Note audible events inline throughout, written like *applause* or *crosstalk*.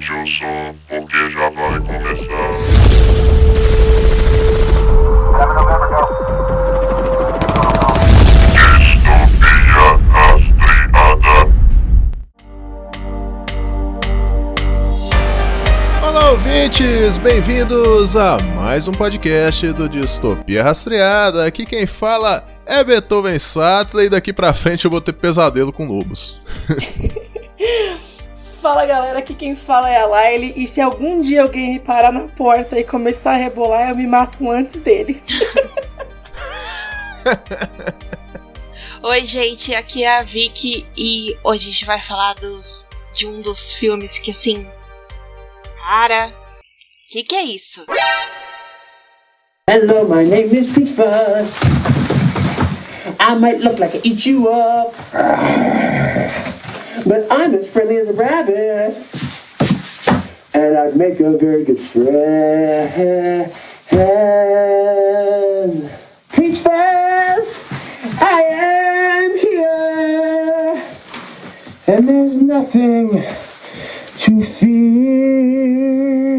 aumente o som, porque já vai começar. Distopia rastreada. Olá, ouvintes! Bem-vindos a mais um podcast do Distopia Rastreada. Aqui quem fala é Beethoven Sattler e daqui pra frente eu vou ter pesadelo com lobos. *laughs* Fala galera, aqui quem fala é a Laile e se algum dia alguém me parar na porta e começar a rebolar, eu me mato antes dele. *laughs* Oi, gente, aqui é a Vicky e hoje a gente vai falar dos, de um dos filmes que, assim. Cara, o que, que é isso? Hello, my name is Pete Fuzz. I might look like I eat you up, but I'm as friendly as a rabbit, and I'd make a very good friend. Peach Fuzz, I am here, and there's nothing to fear.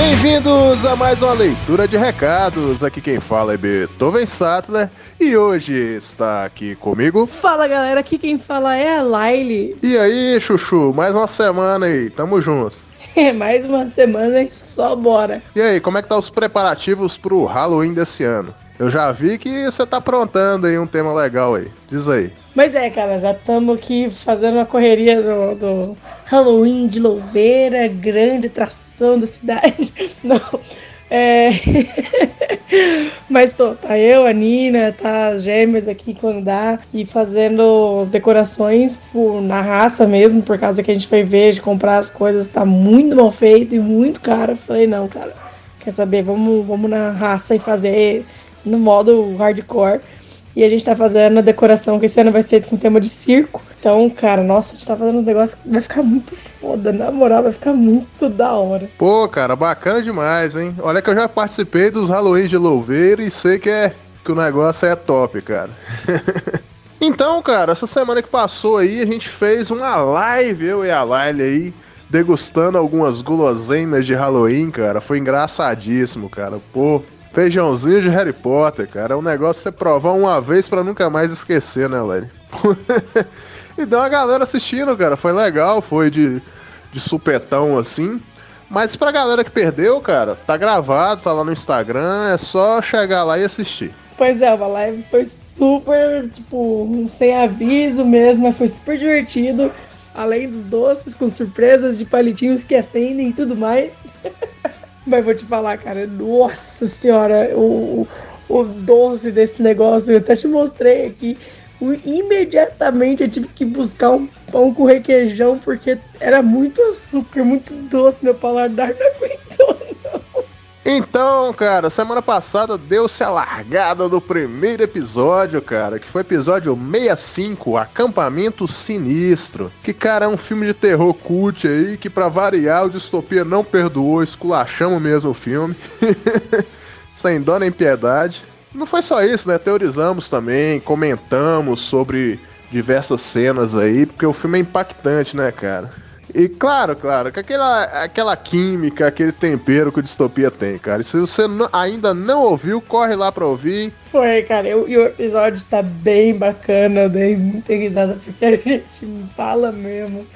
Bem-vindos a mais uma leitura de recados. Aqui quem fala é Beethoven Sattler e hoje está aqui comigo. Fala galera, aqui quem fala é a Laile. E aí, Chuchu, mais uma semana aí, tamo juntos. *laughs* É mais uma semana e só bora. E aí, como é que tá os preparativos pro Halloween desse ano? Eu já vi que você tá aprontando aí um tema legal aí. Diz aí. Mas é, cara, já estamos aqui fazendo a correria do, do Halloween de Louveira, grande atração da cidade. *laughs* Não. É... *laughs* Mas tô, tá eu, a Nina, tá as gêmeas aqui quando dá, e fazendo as decorações por, na raça mesmo, por causa que a gente foi ver de comprar as coisas, tá muito mal feito e muito caro. Falei, não, cara, quer saber? Vamos, vamos na raça e fazer no modo hardcore. E a gente tá fazendo a decoração, que esse ano vai ser com tema de circo. Então, cara, nossa, a gente tá fazendo uns negócios que vai ficar muito foda. Na moral, vai ficar muito da hora. Pô, cara, bacana demais, hein? Olha que eu já participei dos Halloween de Louveira e sei que, é, que o negócio é top, cara. *laughs* então, cara, essa semana que passou aí, a gente fez uma live, eu e a Laile aí, degustando algumas guloseimas de Halloween, cara. Foi engraçadíssimo, cara. Pô, feijãozinho de Harry Potter, cara. É um negócio você provar uma vez pra nunca mais esquecer, né, Laile? *laughs* e deu uma galera assistindo, cara. Foi legal, foi de, de supetão assim. Mas pra galera que perdeu, cara, tá gravado, tá lá no Instagram, é só chegar lá e assistir. Pois é, a live foi super, tipo, sem aviso mesmo, mas foi super divertido. Além dos doces com surpresas de palitinhos que acendem e tudo mais. *laughs* mas vou te falar, cara, nossa senhora, o, o doce desse negócio, eu até te mostrei aqui. Imediatamente eu tive que buscar um pão com requeijão porque era muito açúcar, muito doce, meu paladar *laughs* não aguentou, não. Então, cara, semana passada deu-se a largada do primeiro episódio, cara, que foi episódio 65, Acampamento Sinistro. Que, cara, é um filme de terror cult aí, que pra variar, o Distopia não perdoou, esculachamos mesmo o filme. *laughs* Sem dó nem piedade. Não foi só isso, né? Teorizamos também, comentamos sobre diversas cenas aí, porque o filme é impactante, né, cara? E claro, claro, que aquela, aquela química, aquele tempero que o Distopia tem, cara. Se você não- ainda não ouviu, corre lá pra ouvir. Foi, cara, eu- e o episódio tá bem bacana, eu dei muita risada porque a gente fala mesmo.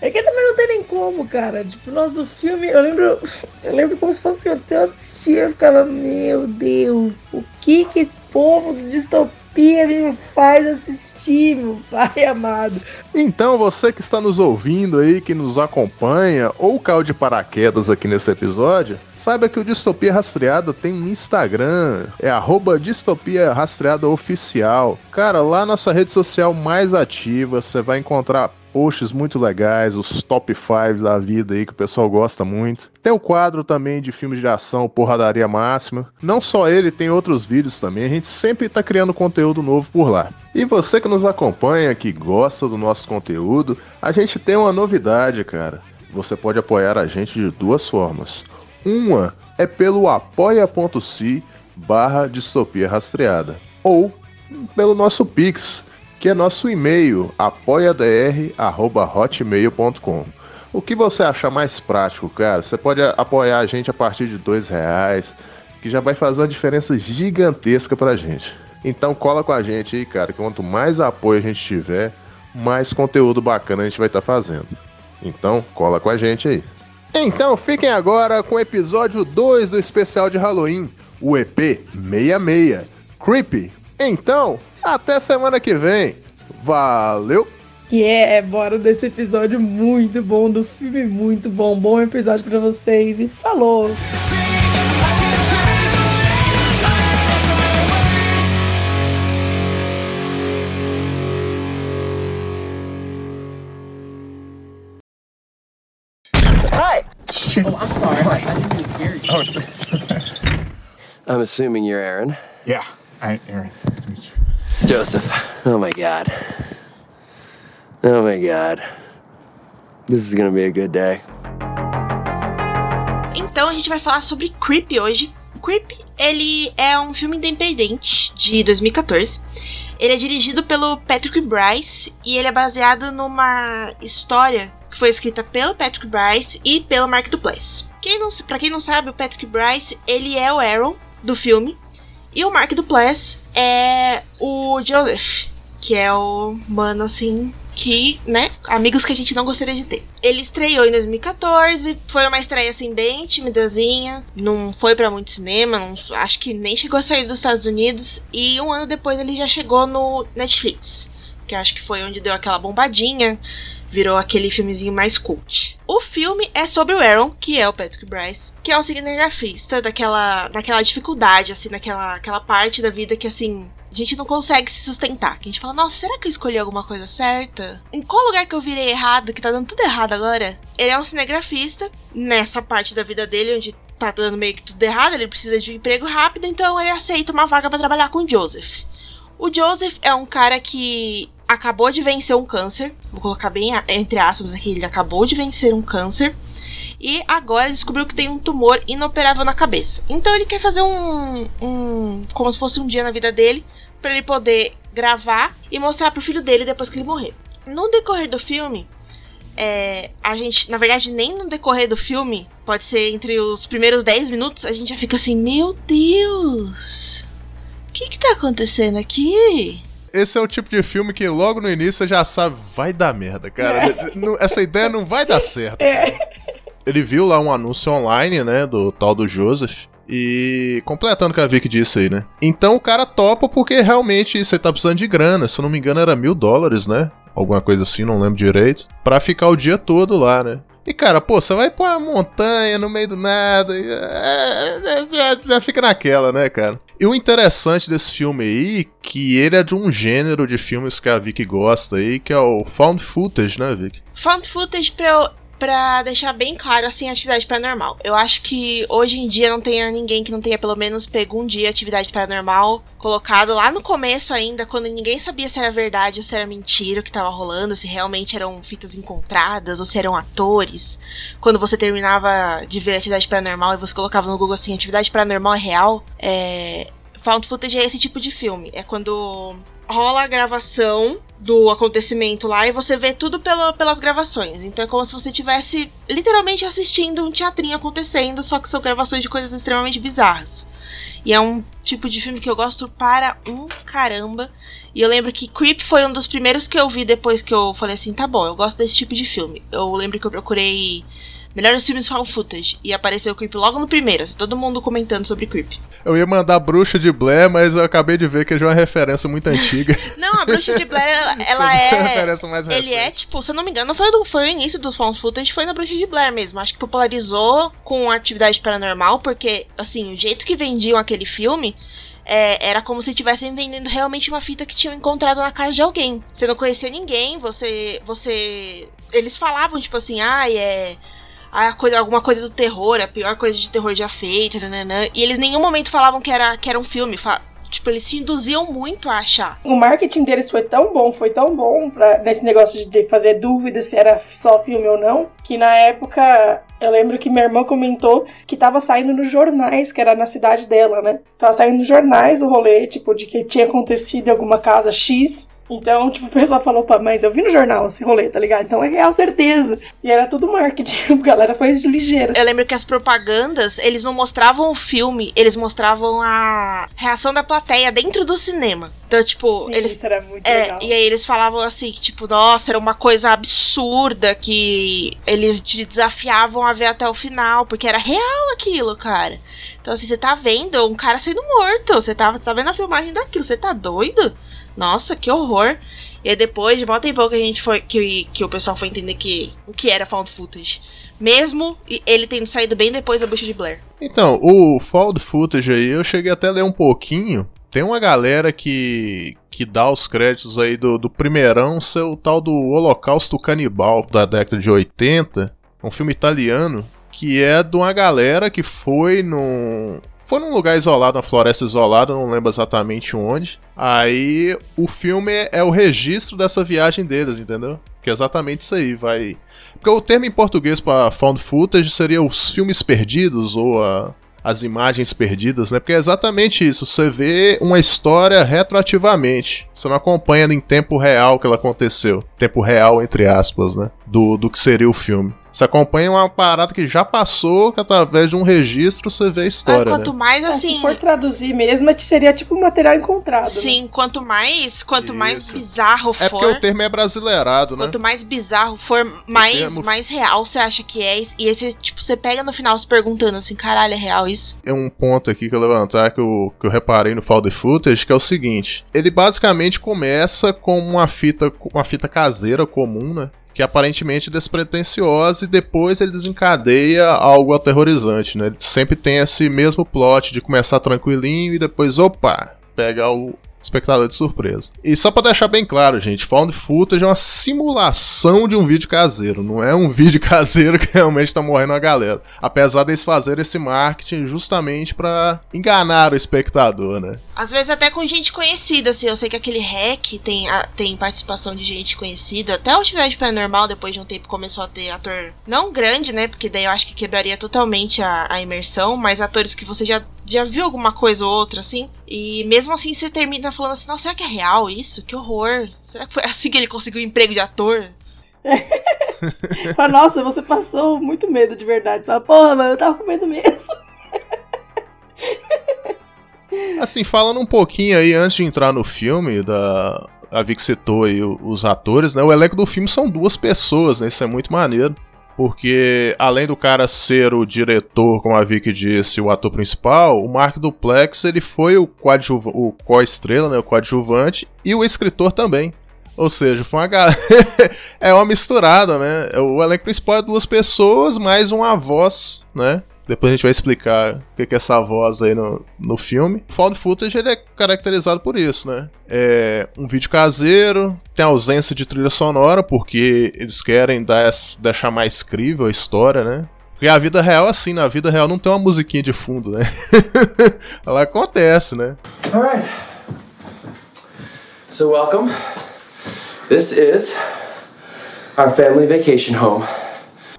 É que também não tem nem como, cara. Tipo, nosso filme, eu lembro. Eu lembro como se fosse eu assistia e ficava, meu Deus, o que que esse povo do distopia me faz assistir, meu pai amado? Então, você que está nos ouvindo aí, que nos acompanha, ou caiu de paraquedas aqui nesse episódio, Saiba que o Distopia Rastreada tem um Instagram, é arroba Distopia Rastreada Oficial. Cara, lá nossa rede social mais ativa, você vai encontrar posts muito legais, os top 5 da vida aí que o pessoal gosta muito. Tem o quadro também de filmes de ação, Porradaria Máxima. Não só ele, tem outros vídeos também. A gente sempre tá criando conteúdo novo por lá. E você que nos acompanha, que gosta do nosso conteúdo, a gente tem uma novidade, cara. Você pode apoiar a gente de duas formas. Uma é pelo apoia.se barra distopia rastreada. Ou pelo nosso Pix, que é nosso e-mail, apoiadr.hotmail.com. O que você achar mais prático, cara? Você pode apoiar a gente a partir de dois reais, que já vai fazer uma diferença gigantesca pra gente. Então cola com a gente aí, cara, que quanto mais apoio a gente tiver, mais conteúdo bacana a gente vai estar tá fazendo. Então cola com a gente aí. Então fiquem agora com o episódio 2 do especial de Halloween, o EP 66, Creepy. Então, até semana que vem. Valeu! Que é, bora desse episódio muito bom, do filme muito bom. Bom episódio para vocês e falou! Hi. Oh, I'm sorry. I, I didn't mean to scare you. Oh, it's, it's *laughs* okay. I'm assuming you're Aaron. Yeah, I, Aaron. Nice to meet you. Joseph. Oh my god. Oh my god. This is gonna be a good day. Então a gente vai falar sobre Creep hoje. Creep, ele é um filme independente de 2014. Ele é dirigido pelo Patrick Bryce e ele é baseado numa história que foi escrita pelo Patrick Bryce e pelo Mark Duplass. Quem não, pra quem não sabe, o Patrick Bryce, ele é o Aaron do filme. E o Mark Duplass é o Joseph, que é o mano assim que, né, amigos que a gente não gostaria de ter. Ele estreou em 2014, foi uma estreia assim bem timidazinha, não foi para muito cinema, não, acho que nem chegou a sair dos Estados Unidos e um ano depois ele já chegou no Netflix, que acho que foi onde deu aquela bombadinha, virou aquele filmezinho mais cult. O filme é sobre o Aaron, que é o Patrick Bryce, que é um cinegrafista daquela, daquela dificuldade, assim, naquela aquela parte da vida que, assim, a gente não consegue se sustentar. Que a gente fala, nossa, será que eu escolhi alguma coisa certa? Em qual lugar que eu virei errado, que tá dando tudo errado agora? Ele é um cinegrafista, nessa parte da vida dele, onde tá dando meio que tudo errado, ele precisa de um emprego rápido, então ele aceita uma vaga para trabalhar com o Joseph. O Joseph é um cara que acabou de vencer um câncer. Vou colocar bem entre aspas aqui, ele acabou de vencer um câncer. E agora descobriu que tem um tumor inoperável na cabeça. Então ele quer fazer um. um como se fosse um dia na vida dele. para ele poder gravar e mostrar pro filho dele depois que ele morrer. No decorrer do filme, é, a gente, na verdade, nem no decorrer do filme, pode ser entre os primeiros 10 minutos, a gente já fica assim: Meu Deus! O que que tá acontecendo aqui? Esse é o tipo de filme que logo no início você já sabe, vai dar merda, cara. É. *laughs* Não- Essa ideia não vai dar certo. É. Ele viu lá um anúncio online, né, do tal do Joseph. E completando o que a Vicky disse aí, né? Então o cara topa porque realmente você tá precisando de grana. Se eu não me engano, era mil dólares, né? Alguma coisa assim, não lembro direito. Pra ficar o dia todo lá, né? E cara, pô, você vai pra uma montanha no meio do nada. E, é, é, já, já fica naquela, né, cara? E o interessante desse filme aí, que ele é de um gênero de filmes que a Vicky gosta aí, que é o found footage, né, Vicky? Found footage pra, eu- pra deixar bem claro, assim, atividade paranormal. Eu acho que hoje em dia não tenha ninguém que não tenha pelo menos pego um dia atividade paranormal colocado lá no começo ainda, quando ninguém sabia se era verdade ou se era mentira o que tava rolando, se realmente eram fitas encontradas ou se eram atores. Quando você terminava de ver atividade paranormal e você colocava no Google assim, atividade paranormal é real, é... Found footage é esse tipo de filme. É quando rola a gravação do acontecimento lá e você vê tudo pelas gravações. Então é como se você estivesse literalmente assistindo um teatrinho acontecendo, só que são gravações de coisas extremamente bizarras. E é um tipo de filme que eu gosto para um caramba. E eu lembro que Creep foi um dos primeiros que eu vi depois que eu falei assim: tá bom, eu gosto desse tipo de filme. Eu lembro que eu procurei melhores filmes found footage e apareceu Creep logo no primeiro, assim, todo mundo comentando sobre Creep. Eu ia mandar Bruxa de Blair, mas eu acabei de ver que é de uma referência muito antiga. *laughs* Não, a Bruxa de Blair, ela, ela é. Ele é, tipo, se eu não me engano, foi, do, foi o início dos found footage, foi na Bruxa de Blair mesmo. Acho que popularizou com a atividade paranormal, porque, assim, o jeito que vendiam aquele filme é, era como se estivessem vendendo realmente uma fita que tinham encontrado na casa de alguém. Você não conhecia ninguém, você. você. Eles falavam, tipo assim, ai, é. A coisa, alguma coisa do terror, a pior coisa de terror já feita, nananã. E eles em nenhum momento falavam que era, que era um filme. Tipo, eles se induziam muito a achar. O marketing deles foi tão bom, foi tão bom pra, nesse negócio de- de fazer dúvida se era só filme ou não, que na época eu lembro que minha irmã comentou que tava saindo nos jornais, que era na cidade dela, né? Tava saindo nos jornais o rolê, tipo, de que tinha acontecido em alguma casa X. Então, tipo, o pessoal falou, pá, mas eu vi no jornal esse rolê, tá ligado? Então é real certeza. E era tudo marketing, *laughs* a galera foi ligeira. Eu lembro que as propagandas, eles não mostravam o filme, eles mostravam a reação da plateia dentro do cinema. Então, tipo, Sim, eles isso era muito É, legal. e aí eles falavam assim, que, tipo, nossa, era uma coisa absurda que eles te desafiavam a ver até o final, porque era real aquilo, cara. Então, assim, você tá vendo um cara sendo morto, você tá, você tá vendo a filmagem daquilo, você tá doido? Nossa, que horror. E depois, de mó tempão que a gente foi, que, que o pessoal foi entender que, o que era found footage. Mesmo ele tendo saído bem depois da Bucha de Blair. Então, o found footage aí, eu cheguei até a ler um pouquinho. Tem uma galera que, que dá os créditos aí do, do primeirão ser o tal do Holocausto Canibal da década de 80. Um filme italiano que é de uma galera que foi num. Foi num lugar isolado, uma floresta isolada, não lembro exatamente onde. Aí o filme é, o registro dessa viagem deles, entendeu? Que é exatamente isso aí, vai. Porque o termo em português para found footage seria os filmes perdidos ou a- as imagens perdidas, né? Porque é exatamente isso. Você vê uma história retroativamente. Você não acompanha em tempo real que ela aconteceu. Tempo real, entre aspas, né? Do, do que seria o filme. Você acompanha uma parada que já passou, que através de um registro você vê a Ah, história. quanto né? mais Então, assim. se for traduzir mesmo, seria tipo um material encontrado. né? Sim, quanto mais, quanto mais Isso. bizarro É for. porque o termo é brasileirado, né? Quanto mais bizarro for, mais, termo- mais real você acha que é. E aí você, tipo, você pega no final se perguntando assim, caralho, é real isso? Tem um ponto aqui que eu levantar que eu, que eu reparei no Found Footage, que é o seguinte: ele basicamente começa com uma fita, uma fita caseira comum, né? Que aparentemente é despretensiosa e depois ele desencadeia algo aterrorizante, né? Ele sempre tem esse mesmo plot de começar tranquilinho e depois, opa, pegar o espectador de surpresa. E só pra deixar bem claro, gente, Found Footage é uma simulação de um vídeo caseiro, não é um *laughs* vídeo caseiro que realmente tá morrendo a galera. Apesar deles fazerem esse marketing justamente pra enganar o espectador, né? Às vezes até com gente conhecida, assim. Eu sei que aquele hack tem, a- tem participação de gente conhecida. Até a atividade paranormal, depois de um tempo, começou a ter ator não grande, né? Porque daí eu acho que quebraria totalmente a, a imersão, mas atores que você já, já viu alguma coisa ou outra, assim. E mesmo assim você termina falando assim, nossa, será que é real isso? Que horror. Será que foi assim que ele conseguiu o emprego de ator? *laughs* Fala, nossa, você passou muito medo de verdade. Você fala, porra, mas eu tava com medo mesmo. *laughs* Assim, falando um pouquinho aí antes de entrar no filme, da. A Vic citou aí os atores, né? O elenco do filme são duas pessoas, né? Isso é muito maneiro. Porque além do cara ser o diretor, como a Vicky disse, o ator principal, o Mark Duplex ele foi o, o co-estrela, né? O coadjuvante, e o escritor também. Ou seja, foi uma galera. *laughs* é uma misturada, né? O elenco principal é duas pessoas, mais uma voz, né? Depois a gente vai explicar o que é essa voz aí no, no filme. O Found Footage ele é caracterizado por isso, né? É um vídeo caseiro, tem ausência de trilha sonora, porque eles querem dar, deixar mais crível a história, né? Porque a vida real é assim, na vida real não tem uma musiquinha de fundo, né? *laughs* Ela acontece, né? All right. So, welcome. This is our family vacation home.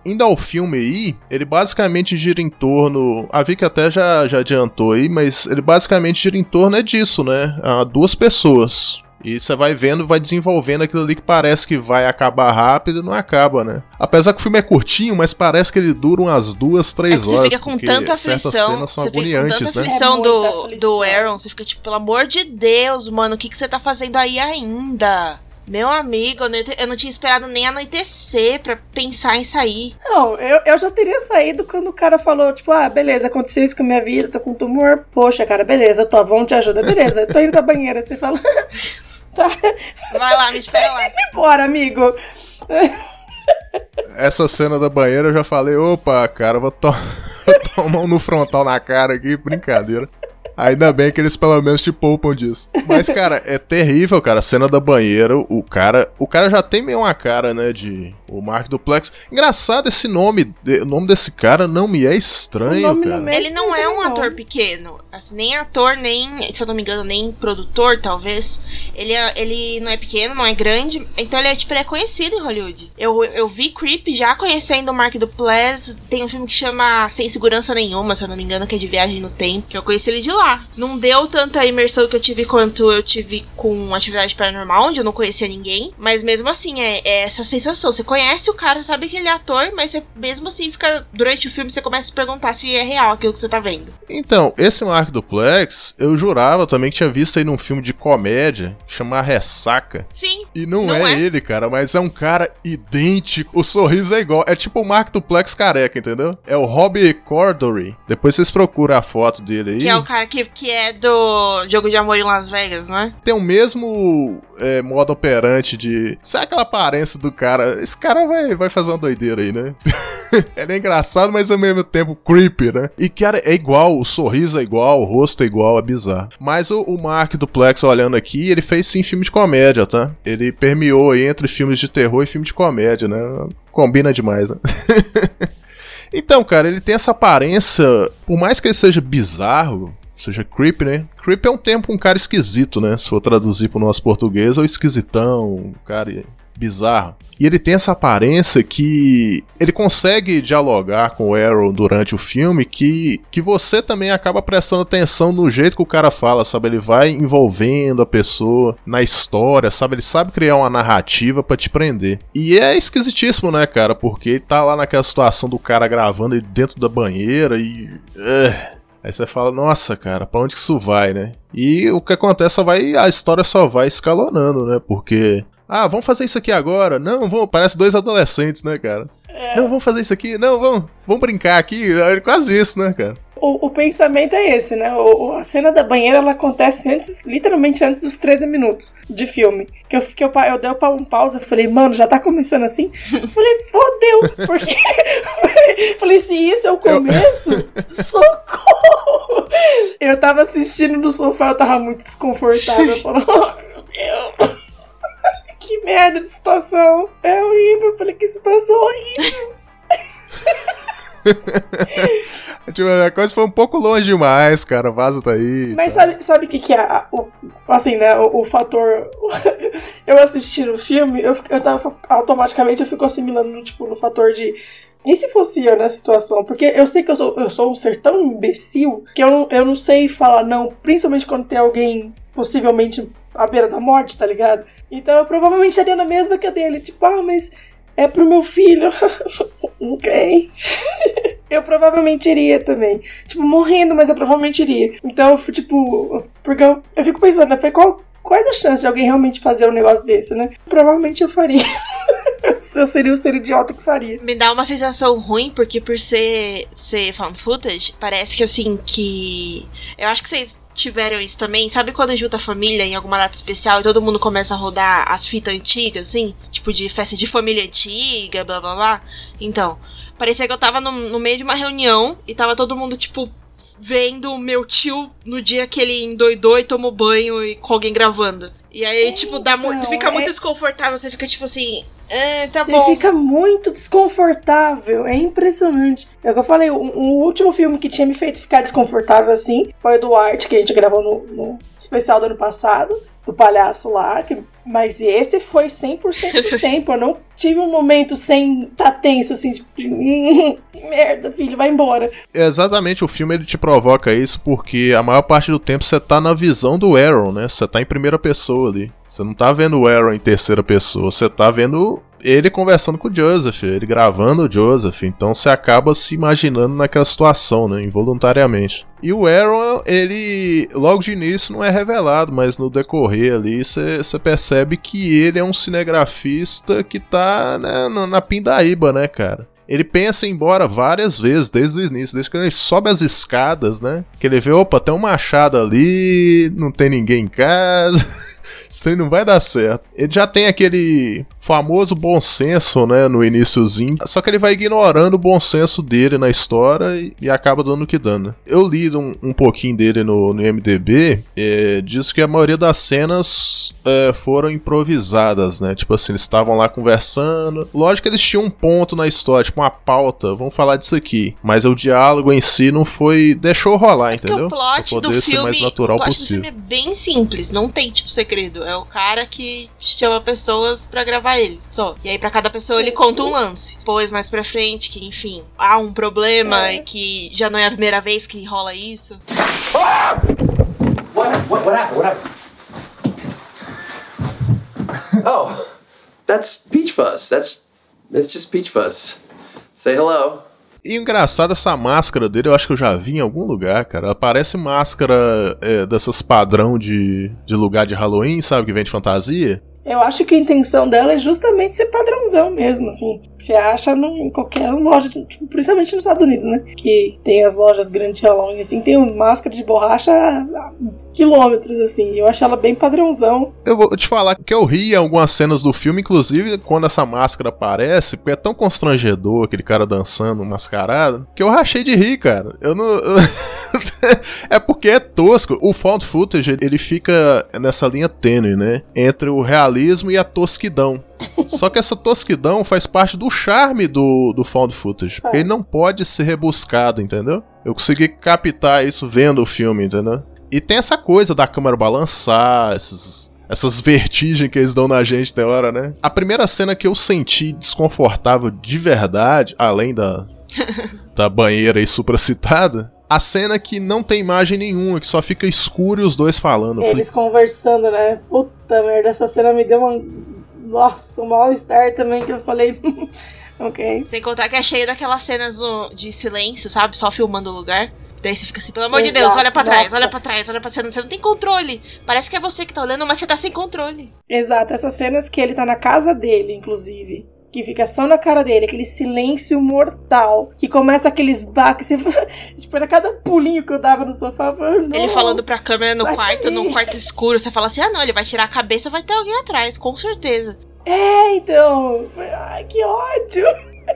Indo ao filme aí, ele basicamente gira em torno. A Vicky até já, já adiantou aí, mas ele basicamente gira em torno é disso, né? Ah, duas pessoas. E você vai vendo, vai desenvolvendo aquilo ali que parece que vai acabar rápido e não acaba, né? Apesar que o filme é curtinho, mas parece que ele dura umas duas, três É que você horas. fica com tanta certas aflição. cenas são Você fica com tanta né? aflição É do, aflição. do Aaron. Você fica tipo, pelo amor de Deus, mano, o que, que você tá fazendo aí ainda? Meu amigo, eu não, eu não tinha esperado nem anoitecer pra pensar em sair. Não, eu, eu já teria saído quando o cara falou, tipo, ah, beleza, aconteceu isso com a minha vida, tô com tumor. Poxa, cara, beleza, tô, vamos te ajudar. Beleza, tô indo pra banheira. Você fala, *laughs* tá, Vai lá, me espera lá. *laughs* bora, amigo. Essa cena da banheira eu já falei, opa, cara, vou, to *laughs* vou tomar um no frontal na cara aqui, brincadeira. Ainda bem que eles pelo menos te poupam disso. Mas, cara, é terrível, cara. A cena da banheira, o cara. O cara já tem meio uma cara, né? De. O Mark Duplex. Engraçado esse nome. O nome desse cara não me é estranho, cara. não me- Ele não é um Não. ator pequeno. Assim, nem ator, nem, se eu não me engano, nem produtor, talvez. Ele, é- ele não é pequeno, não é grande. Então ele é, tipo, ele é conhecido em Hollywood. Eu, eu vi Creep já conhecendo o Mark Duplass. Tem um filme que chama Sem Segurança Nenhuma, se eu não me engano, que é de viagem no tempo. Que eu conheci ele de lá. Não deu tanta imersão que eu tive quanto eu tive com Atividade Paranormal, onde eu não conhecia ninguém. Mas mesmo assim, é, é essa sensação. Você conhece o cara, sabe que ele é ator, mas você, mesmo assim, fica. Durante o filme, você começa a se perguntar se é real aquilo que você tá vendo. Então, esse Mark Duplex, eu jurava também que tinha visto aí num filme de comédia chamado Ressaca. Sim, E não, Não é, é. ele, cara, mas é um cara idêntico. O sorriso é igual. É tipo o Mark Duplex careca, entendeu? É o Robbie Corddry. Depois vocês procuram a foto dele aí. Que é o cara que, que é do Jogo de Amor em Las Vegas, não é? Tem o mesmo é, modo operante de. Sabe aquela aparência do cara? Esse cara vai, vai fazer uma doideira aí, né? *laughs* ele é engraçado, mas ao mesmo tempo creepy, né? E, cara, é igual, o sorriso é igual, o rosto é igual, é bizarro. Mas o, o Mark Duplex, olhando aqui, ele fez sim filme de comédia, tá? Ele permeou entre filmes de terror e filme de comédia, né? Combina demais, né? *laughs* Então, cara, ele tem essa aparência, por mais que ele seja bizarro, seja creepy, né? Creepy é um tempo um cara esquisito, né? Se for traduzir pro nosso português, é o esquisitão, um cara bizarro. E ele tem essa aparência que ele consegue dialogar com o Arrow durante o filme que, que você também acaba prestando atenção no jeito que o cara fala, sabe? Ele vai envolvendo a pessoa na história, sabe? Ele sabe criar uma narrativa pra te prender. E é esquisitíssimo, né, cara? Porque ele tá lá naquela situação do cara gravando ele dentro da banheira e. eh, Aí você fala, nossa, cara, pra onde que isso vai, né? E o que acontece só vai. A história só vai escalonando, né? Porque. Ah, vamos fazer isso aqui agora? Não, vamos. Parece dois adolescentes, né, cara? Não, vamos fazer isso aqui? Não, vamos, vamos brincar aqui. É quase isso, né, cara? O, o pensamento é esse, né? O, a cena da banheira ela acontece antes, literalmente antes dos 13 minutos de filme. Que eu, que eu, eu dei um pausa e falei, mano, já tá começando assim? *laughs* falei, fodeu! Porque. *laughs* falei, se isso é o começo, *laughs* socorro! Eu tava assistindo no sofá, eu tava muito desconfortável. Eu falei, oh meu Deus! que merda de situação! É horrível! Eu falei, que situação horrível! Tipo, a coisa foi um pouco longe demais, cara. Vaza tá aí. Mas tá. sabe, sabe o que, que é a- o, assim, né? O, o fator. *laughs* eu assistindo o filme, eu, eu tava automaticamente eu fico assimilando, tipo, no fator de. E se fosse eu nessa situação? Porque eu sei que eu sou, eu sou um ser tão imbecil que eu eu não sei falar não, principalmente quando tem alguém possivelmente à beira da morte, tá ligado? Então eu provavelmente estaria na mesma que a dele, tipo, ah, mas é pro meu filho. *laughs* ok. eu provavelmente iria também. Tipo, morrendo, mas eu provavelmente iria. Então, fui, tipo, porque eu, eu fico pensando, né? Falei, qual, quais as chances de alguém realmente fazer um negócio desse, né? Provavelmente eu faria. *laughs* eu seria o ser idiota que faria. Me dá uma sensação ruim, porque por ser, ser found footage, parece que assim, que. Eu acho que vocês tiveram isso também. Sabe quando junta a família em alguma data especial e todo mundo começa a rodar as fitas antigas, assim? Tipo de festa de família antiga, blá blá blá. Então, parecia que eu tava no, no meio de uma reunião e tava todo mundo, tipo, vendo o meu tio no dia que ele endoidou e tomou banho e com alguém gravando. E aí, tipo, dá muito. Então, Fica é- muito desconfortável, você fica tipo assim. Ah, tá Você bom. fica muito desconfortável. É impressionante. É o que eu falei, o, o último filme que tinha me feito ficar desconfortável assim foi o do Art, que a gente gravou no, no especial do ano passado, do palhaço lá. que- mas esse foi 100% do *laughs* tempo. Eu não tive um momento sem tá tenso, assim, tipo, *laughs* que merda, filho, vai embora. Exatamente, o filme ele te provoca isso porque a maior parte do tempo você tá na visão do Aaron, né? Você tá em primeira pessoa ali. Você não tá vendo o Aaron em terceira pessoa, você tá vendo ele conversando com o Joseph, ele gravando o Joseph, então você acaba se imaginando naquela situação, né, involuntariamente. E o Aaron, ele logo de início não é revelado, mas no decorrer ali você percebe que ele é um cinegrafista que tá né, na, pindaíba, né, cara? Ele pensa em ir embora várias vezes, desde o início, desde que ele sobe as escadas, né? Que ele vê, opa, tem um machado ali, não tem ninguém em casa. *laughs* Isso aí não vai dar certo. Ele já tem aquele famoso bom senso, né, no iníciozinho. Só que ele vai ignorando o bom senso dele na história e, e acaba dando o que dando. Eu li um, um pouquinho dele no, no MDB. É, diz que a maioria das cenas é, foram improvisadas, né? Tipo assim, eles estavam lá conversando. Lógico que eles tinham um ponto na história, tipo uma pauta. Vamos falar disso aqui. Mas o diálogo em si não foi. Deixou rolar, entendeu? Porque o plot do filme, mais natural o plot do possível. filme é bem simples, não tem tipo segredo. É o cara que chama pessoas pra gravar ele, só. E aí pra cada pessoa ele conta um lance. Depois mais pra frente que, enfim, há um problema e que já não é a primeira vez que rola isso. What, what, what happened? What happened? Oh, that's Peach Fuzz. That's that's just Peach Fuzz. Say hello. E engraçado, essa máscara dele eu acho que eu já vi em algum lugar, cara. Ela parece máscara é, dessas padrão de, de lugar de Halloween, sabe? Que vende fantasia. Eu acho que a intenção dela é justamente ser padrãozão mesmo, assim. Você acha em qualquer loja, tipo, principalmente nos Estados Unidos, né? Que tem as lojas Halloween, assim, tem máscara de borracha a quilômetros, assim. Eu acho ela bem padrãozão. Eu vou te falar que eu ri em algumas cenas do filme, inclusive quando essa máscara aparece, porque é tão constrangedor aquele cara dançando mascarado, que eu rachei de rir, cara. Eu não. *laughs* *laughs* é porque é tosco. O found footage ele fica nessa linha tênue, né? Entre o realismo e a tosquidão. Só que essa tosquidão faz parte do charme do, do found footage. Ele não pode ser rebuscado, entendeu? Eu consegui captar isso vendo o filme, entendeu? E tem essa coisa da câmera balançar, esses, essas vertigens que eles dão na gente tem hora, né? A primeira cena que eu senti desconfortável de verdade, além da, *laughs* da banheira aí supracitada, a cena que não tem imagem nenhuma, que só fica escuro e os dois falando. Eu falei, Eles conversando, né? Puta merda, essa cena me deu uma. Nossa, um mal-estar também que eu falei. *laughs* ok. Sem contar que é cheio daquelas cenas do- de silêncio, sabe? Só filmando o lugar. Daí você fica assim, pelo amor de Deus, Exato, olha pra trás, nossa. olha pra trás, olha pra trás. Você não tem controle. Parece que é você que tá olhando, mas você tá sem controle. Exato, essas cenas que ele tá na casa dele, inclusive. Que fica só na cara dele, aquele silêncio mortal. Que começa aqueles baques. Você... *laughs* tipo, era cada pulinho que eu dava no sofá. eu falava, Ele falando pra câmera no quarto, num quarto escuro. Você fala assim, ah não, ele vai tirar a cabeça, vai ter alguém atrás, com certeza. É, então. Foi- Ai, que ódio.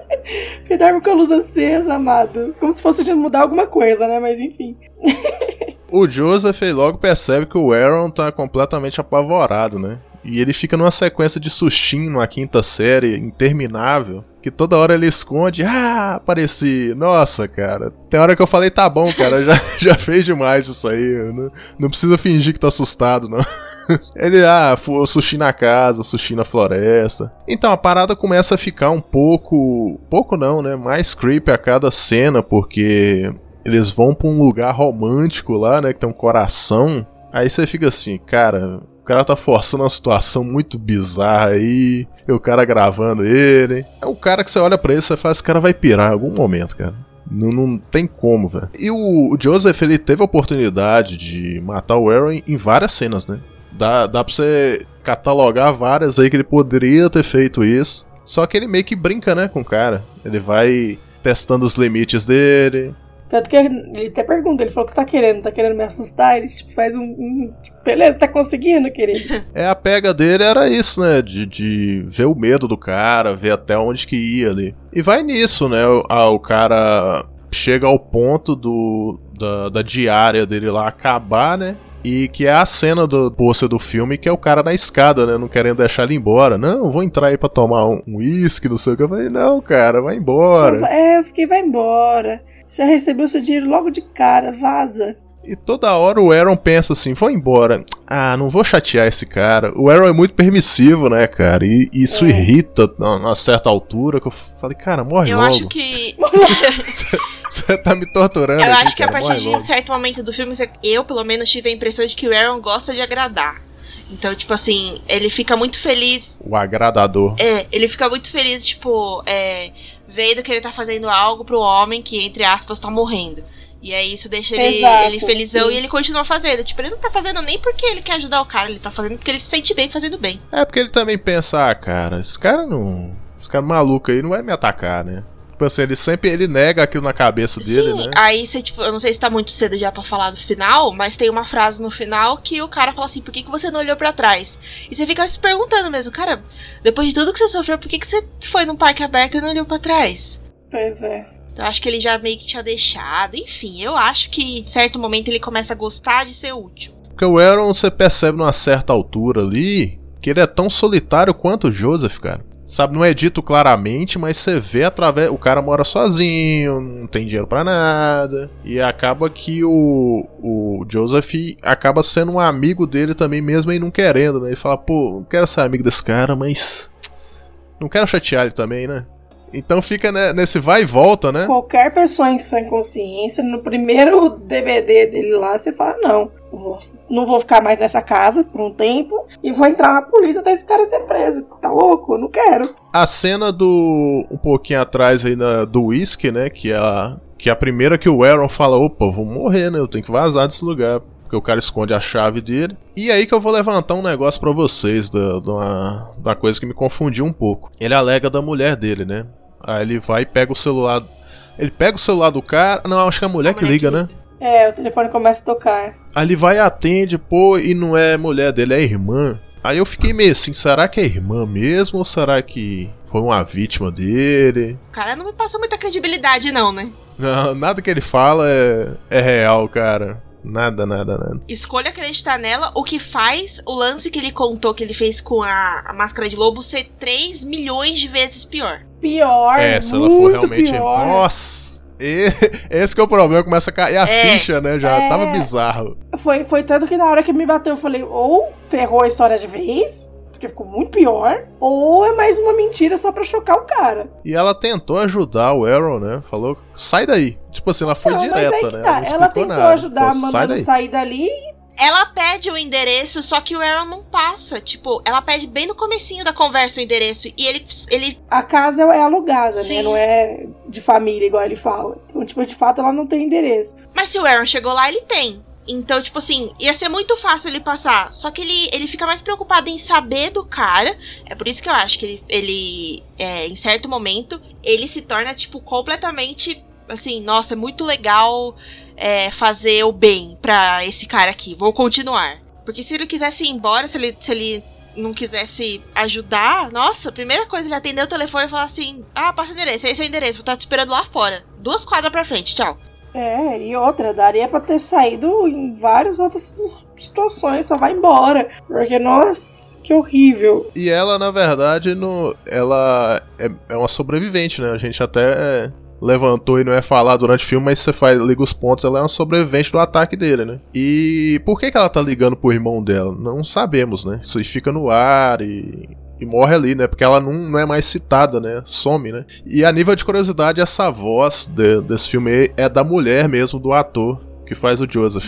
*laughs* Dorme com a luz acesa, amado. Como se fosse de mudar alguma coisa, né? Mas enfim. *laughs* O Joseph logo percebe que o Aaron tá completamente apavorado, né? E ele fica numa sequência de sustinho numa quinta série interminável. Que toda hora ele esconde. Ah, apareci. Nossa, cara. Tem hora que eu falei, tá bom, cara. Já, *laughs* já fez demais isso aí. Não, não precisa fingir que tá assustado, não. *laughs* Ele, ah, sushi na casa, sushi na floresta. Então a parada começa a ficar um pouco. Pouco não, né? Mais creepy a cada cena, porque eles vão pra um lugar romântico lá, né? Que tem um coração. Aí você fica assim, cara. O cara tá forçando uma situação muito bizarra aí. E o cara gravando ele. É o cara que você olha pra ele e você fala, esse cara vai pirar em algum momento, cara. Não, não tem como, velho. E o, o Joseph, ele teve a oportunidade de matar o Aaron em várias cenas, né? Dá, dá pra você catalogar várias aí que ele poderia ter feito isso. Só que ele meio que brinca, né, com o cara. Ele vai testando os limites dele. Tanto que ele até pergunta, ele falou o que você tá querendo, tá querendo me assustar? Ele tipo, faz um. um tipo, beleza, tá conseguindo, querido. *laughs* É, a pega dele era isso, né? De, de ver o medo do cara, ver até onde que ia ali. E vai nisso, né? O, ah, o cara chega ao ponto do da, da diária dele lá acabar, né? E que é a cena do pôster do filme, que é o cara na escada, né? Não querendo deixar ele embora. Não, vou entrar aí pra tomar um um uísque, não sei o que. Eu falei, não, cara, vai embora. Só- É, eu fiquei, vai embora. Já recebeu seu dinheiro logo de cara, vaza. E toda hora o Aaron pensa assim, vou embora. Ah, não vou chatear esse cara. O Aaron é muito permissivo, né, cara? E isso É. irrita a uma certa altura que eu falei, cara, morre Eu logo. acho que. *laughs* Você tá me torturando Eu aqui, acho que a partir de um certo momento do filme, eu pelo menos tive a impressão de que o Aaron gosta de agradar. Então, tipo assim, ele fica muito feliz. O agradador. É, ele fica muito feliz, tipo, é, vendo que ele tá fazendo algo pro homem que, entre aspas, tá morrendo. E aí isso deixa ele, Exato, ele felizão sim. e ele continua fazendo. Tipo, ele não tá fazendo nem porque ele quer ajudar o cara, ele tá fazendo porque ele se sente bem fazendo bem. É porque ele também pensa, ah, cara, esse cara não. Esse cara maluco aí não vai me atacar, né? Tipo assim, ele sempre ele nega aquilo na cabeça dele, Sim, né? aí você, tipo, eu não sei se tá muito cedo já pra falar do final, mas tem uma frase no final que o cara fala assim, por que, que você não olhou pra trás? E você fica se perguntando mesmo, cara, depois de tudo que você sofreu, por que, que você foi num parque aberto e não olhou pra trás? Pois é. Então, eu acho que ele já meio que tinha deixado. Enfim, eu acho que em certo momento ele começa a gostar de ser útil. Porque o Aaron você percebe numa certa altura ali que ele é tão solitário quanto o Joseph, cara. Sabe, não é dito claramente, mas você vê através. O cara mora sozinho, não tem dinheiro pra nada. E acaba que o, o Joseph acaba sendo um amigo dele também, mesmo ele não querendo, né? Ele fala, pô, não quero ser amigo desse cara, mas. Não quero chatear ele também, né? Então fica nesse vai e volta, né? Qualquer pessoa em sã consciência, no primeiro *laughs* DVD dele lá, você fala: não, vou- não vou ficar mais nessa casa por um tempo e vou entrar na polícia até esse cara ser preso. Tá louco? Eu não quero. A cena do. um pouquinho atrás aí na, do whisky, né? Que é, a, que é a primeira que o Aaron fala: opa, vou morrer, né? Eu tenho que vazar desse lugar. Porque o cara esconde a chave dele. E aí que eu vou levantar um negócio pra vocês, da, da, coisa que me confundiu um pouco. Ele alega da mulher dele, né? Aí ele vai e pega o celular. Ele pega o celular do cara. Não, acho que é a mulher, A que mulher liga, que né? É, o telefone começa a tocar. Aí ele vai e atende, pô, e não é mulher dele, é irmã. Aí eu fiquei meio assim, será que é irmã mesmo? Ou será que foi uma vítima dele? O cara não me passa muita credibilidade, não, né? Não, nada que ele fala é, é real, cara. Nada, nada, nada. Escolha acreditar nela, o que faz o lance que ele contou que ele fez com a, a máscara de lobo ser 3 milhões de vezes pior. Pior, é, se ela for muito realmente. pior. Nossa! E- *laughs* esse que é o problema, começa a cair a É. ficha, né? Já É. tava bizarro. Foi, foi tanto que na hora que me bateu, eu falei: ou ferrou a história de vez, porque ficou muito pior, ou é mais uma mentira só pra chocar o cara. E ela tentou ajudar o Arrow, né? Falou, sai daí. Tipo assim, ela foi não, direta, mas aí que né? tá. Ela explicou tentou nada. ajudar, Pô, mandando sair dali. Ela pede o endereço, só que o Aaron não passa. Tipo, ela pede bem no comecinho da conversa o endereço. E ele, ele A casa é alugada, Sim. né? Não é de família, igual ele fala. Então, tipo, de fato, ela não tem endereço. Mas se o Aaron chegou lá, ele tem. Então, tipo assim, ia ser muito fácil ele passar. Só que ele, ele fica mais preocupado em saber do cara. É por isso que eu acho que ele, ele é, em certo momento, ele se torna, tipo, completamente. Assim, nossa, é muito legal é, fazer o bem pra esse cara aqui. Vou continuar. Porque se ele quisesse ir embora, se ele, se ele não quisesse ajudar, nossa, a primeira coisa ele atendeu o telefone e falar assim: Ah, passa o endereço, esse é o endereço, vou estar te esperando lá fora. Duas quadras pra frente, tchau. É, e outra, daria pra ter saído em várias outras situações, só vai embora. Porque, nossa, que horrível. E ela, na verdade, no, ela é, é uma sobrevivente, né? A gente até levantou e não é falar durante o filme, mas você faz, liga os pontos, ela é uma sobrevivente do ataque dele, né? E por que, que ela tá ligando pro irmão dela? Não sabemos, né? Isso fica no ar e, e morre ali, né? Porque ela não, não é mais citada, né? Some, né? E a nível de curiosidade, essa voz de- desse filme é da mulher mesmo, do ator que faz o Joseph.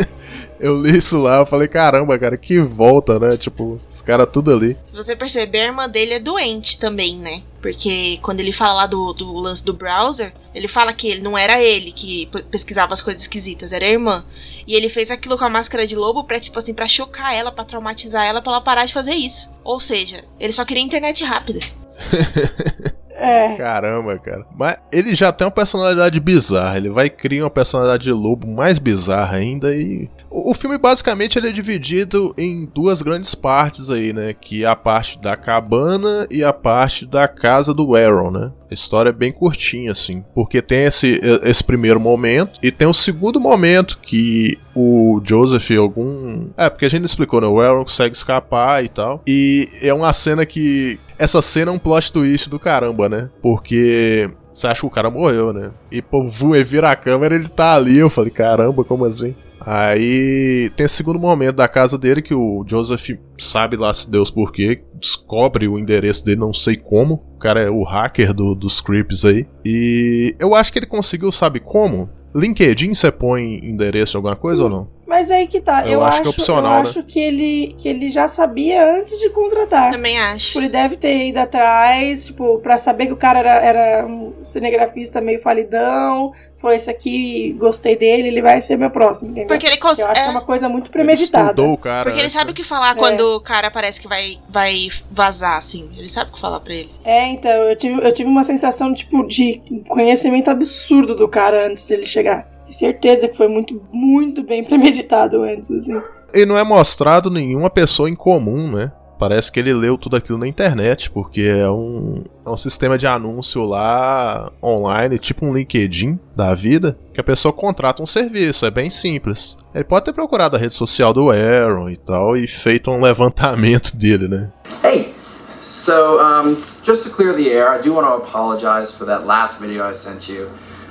*laughs* eu li isso lá, eu falei, caramba, cara, que volta, né? Tipo, os caras tudo ali. Se você perceber, a irmã dele é doente também, né? Porque quando ele fala lá do, do lance do browser, ele fala que ele não era ele que pesquisava as coisas esquisitas, era a irmã. E ele fez aquilo com a máscara de lobo pra, tipo assim, pra chocar ela, pra traumatizar ela, pra ela parar de fazer isso. Ou seja, ele só queria internet rápida. *laughs* É. Caramba, cara. Mas ele já tem uma personalidade bizarra. Ele vai criar uma personalidade de lobo mais bizarra ainda e. O, filme basicamente ele é dividido em duas grandes partes aí, né? Que é a parte da cabana e a parte da casa do Aaron, né? A história é bem curtinha, assim. Porque tem esse, esse primeiro momento e tem o segundo momento que o Joseph, algum. É, porque a gente explicou, né? O Aaron consegue escapar e tal. E é uma cena que. Essa cena é um plot twist do caramba, né? Porque você acha que o cara morreu, né? E pô, voe, vira a câmera ele tá ali. Eu falei, caramba, como assim? Aí tem esse segundo momento da casa dele que o Joseph sabe lá se Deus por quê, descobre o endereço dele, não sei como. O cara é o hacker do- dos creeps aí. E eu acho que ele conseguiu, sabe como? LinkedIn você põe endereço de alguma coisa ou não? Mas aí que tá, Eu eu, acho que é acho, opcional, eu né? acho que ele, que ele já sabia antes de contratar. Também acho. Tipo, ele deve ter ido atrás, tipo, pra saber que o cara era, era um cinegrafista meio falidão. Foi esse aqui, gostei dele, ele vai ser meu próximo, entendeu? Porque ele Eu acho que é uma coisa muito Ele premeditada. estudou o cara. Porque ele né? sabe o que falar É. quando o cara parece que vai, vai vazar, assim. Ele sabe o que falar pra ele. É, então, eu tive, eu tive uma sensação, tipo, de conhecimento absurdo do cara antes dele chegar. E certeza que foi muito, muito bem *laughs* premeditado antes, assim. E não é mostrado nenhuma pessoa em comum, né? Parece que ele leu tudo aquilo na internet, porque é um, é um sistema de anúncio lá online, tipo um LinkedIn da vida, que a pessoa contrata um serviço, é bem simples. Ele pode ter procurado a rede social do Aaron e tal e feito um *laughs* levantamento dele, né? Hey, so um, just to clear the air, I do want to apologize for that last video I sent you.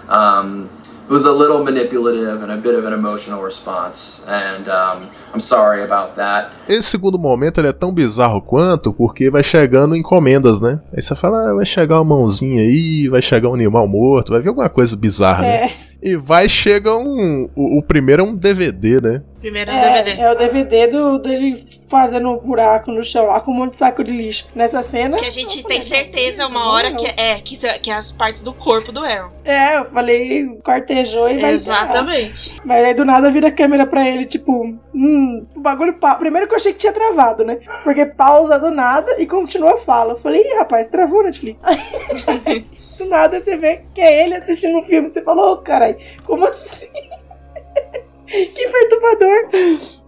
Um, it was a little manipulative and a bit of an emotional response, and um, I'm sorry about that. Esse segundo momento ele é tão bizarro quanto porque vai chegando encomendas, né? Aí você fala, ah, vai chegar uma mãozinha aí, vai chegar um animal morto, vai vir alguma coisa bizarra, né? É, E vai chega um. O, o primeiro é um DVD, né? Primeiro é, DVD. é o DVD do, dele fazendo um buraco no chão lá com um monte de saco de lixo. Nessa cena. Que a gente eu tem falei, certeza "Beleza, uma hora morreu." que é, que, que é as partes do corpo do Aaron. É, eu falei, cortejou e vai. Exatamente. Mas aí do nada vira a câmera pra ele, tipo, hum, o bagulho. Primeiro que eu achei que tinha travado, né? Porque pausa do nada e continua a fala. Eu falei, ih, rapaz, travou Netflix. Aí, *laughs* do nada você vê que é ele assistindo um filme. Você falou, oh, caralho, como assim? *laughs* que perturbador.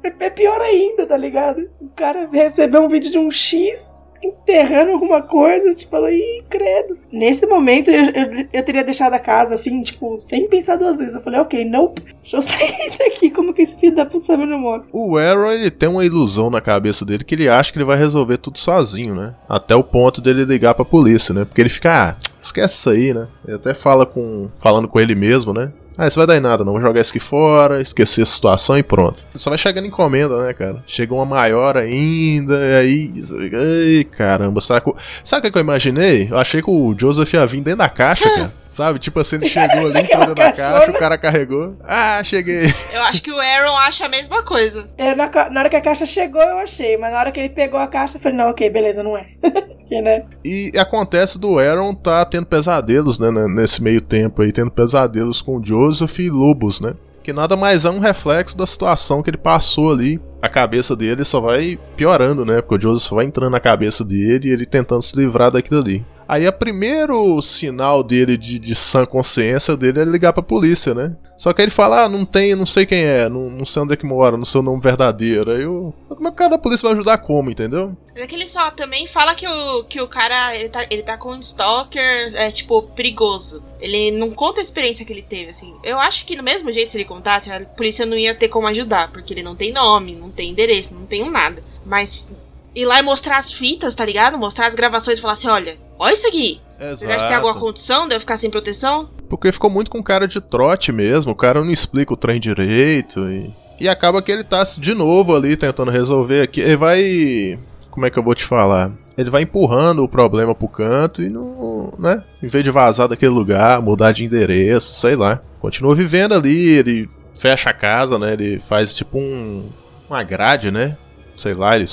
É é pior ainda, tá ligado? O cara recebeu um vídeo de um X enterrando alguma coisa, tipo, ela, ih, credo. Nesse momento, eu, eu, eu teria deixado a casa, assim, tipo, sem pensar duas vezes. Eu falei, ok, nope, deixa eu *laughs* sair daqui, como que esse filho da puta sabe eu moro? O Aaron ele tem uma ilusão na cabeça dele que ele acha que ele vai resolver tudo sozinho, né? Até o ponto dele ligar pra polícia, né? Porque ele fica, ah, esquece isso aí, né? Ele até fala com. falando com ele mesmo, né? Ah, isso vai dar em nada, não. Vou jogar isso aqui fora, esquecer a situação e pronto. Só vai chegando encomenda, né, cara? Chega uma maior ainda, e aí. Ai, caramba, será que. eu-" Sabe o que que eu imaginei? Eu achei que o Joseph ia vir dentro da caixa, *laughs* cara. Sabe? Tipo assim, ele chegou ali, *laughs* entrou dentro da caixona. caixa, o cara carregou. Ah, cheguei. Eu acho que o Aaron acha a mesma coisa. Eu, na, na hora que a caixa chegou, eu achei, mas na hora que ele pegou a caixa, eu falei, não, ok, beleza, não é. *laughs* Né? E acontece do Aaron tá tendo pesadelos, né, né, nesse meio tempo aí, tendo pesadelos com Joseph e Lobos, né? Que nada mais é um reflexo da situação que ele passou ali. A cabeça dele só vai piorando, né? Porque o Joseph vai entrando na cabeça dele e ele tentando se livrar daquilo ali. Aí o primeiro sinal dele de, de sã consciência dele é ligar pra polícia, né? Só que aí ele fala, ah, não tem, não sei quem é, não, não sei onde é que mora, não sei o nome verdadeiro. Aí eu. Como é que o cara da polícia vai ajudar como, entendeu? É que ele só também fala que o, que o cara, ele tá, ele tá com um stalker, é, tipo, perigoso. Ele não conta a experiência que ele teve, assim. Eu acho que no mesmo jeito, se ele contasse, a polícia não ia ter como ajudar, porque ele não tem nome, não tem endereço, não tem um nada. Mas ir lá e mostrar as fitas, tá ligado? Mostrar as gravações e falar assim, olha, olha isso aqui. Você acha que tem alguma condição de eu ficar sem proteção? Porque ficou muito com cara de trote mesmo, o cara não explica o trem direito e. E acaba que ele tá de novo ali tentando resolver aqui. Ele vai. Como é que eu vou te falar? Ele vai empurrando o problema pro canto e não. né? Em vez de vazar daquele lugar, mudar de endereço, sei lá. Continua vivendo ali, ele fecha a casa, né? Ele faz tipo um. uma grade, né? Sei lá, ele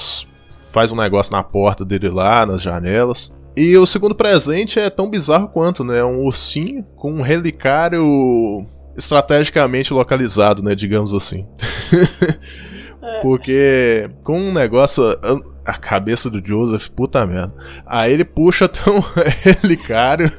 faz um negócio na porta dele lá, nas janelas. E o segundo presente é tão bizarro quanto, né? Um ursinho com um relicário estrategicamente localizado, né? Digamos assim. É. Porque com um negócio. A cabeça do Joseph, puta merda. Aí ele puxa até um *laughs* relicário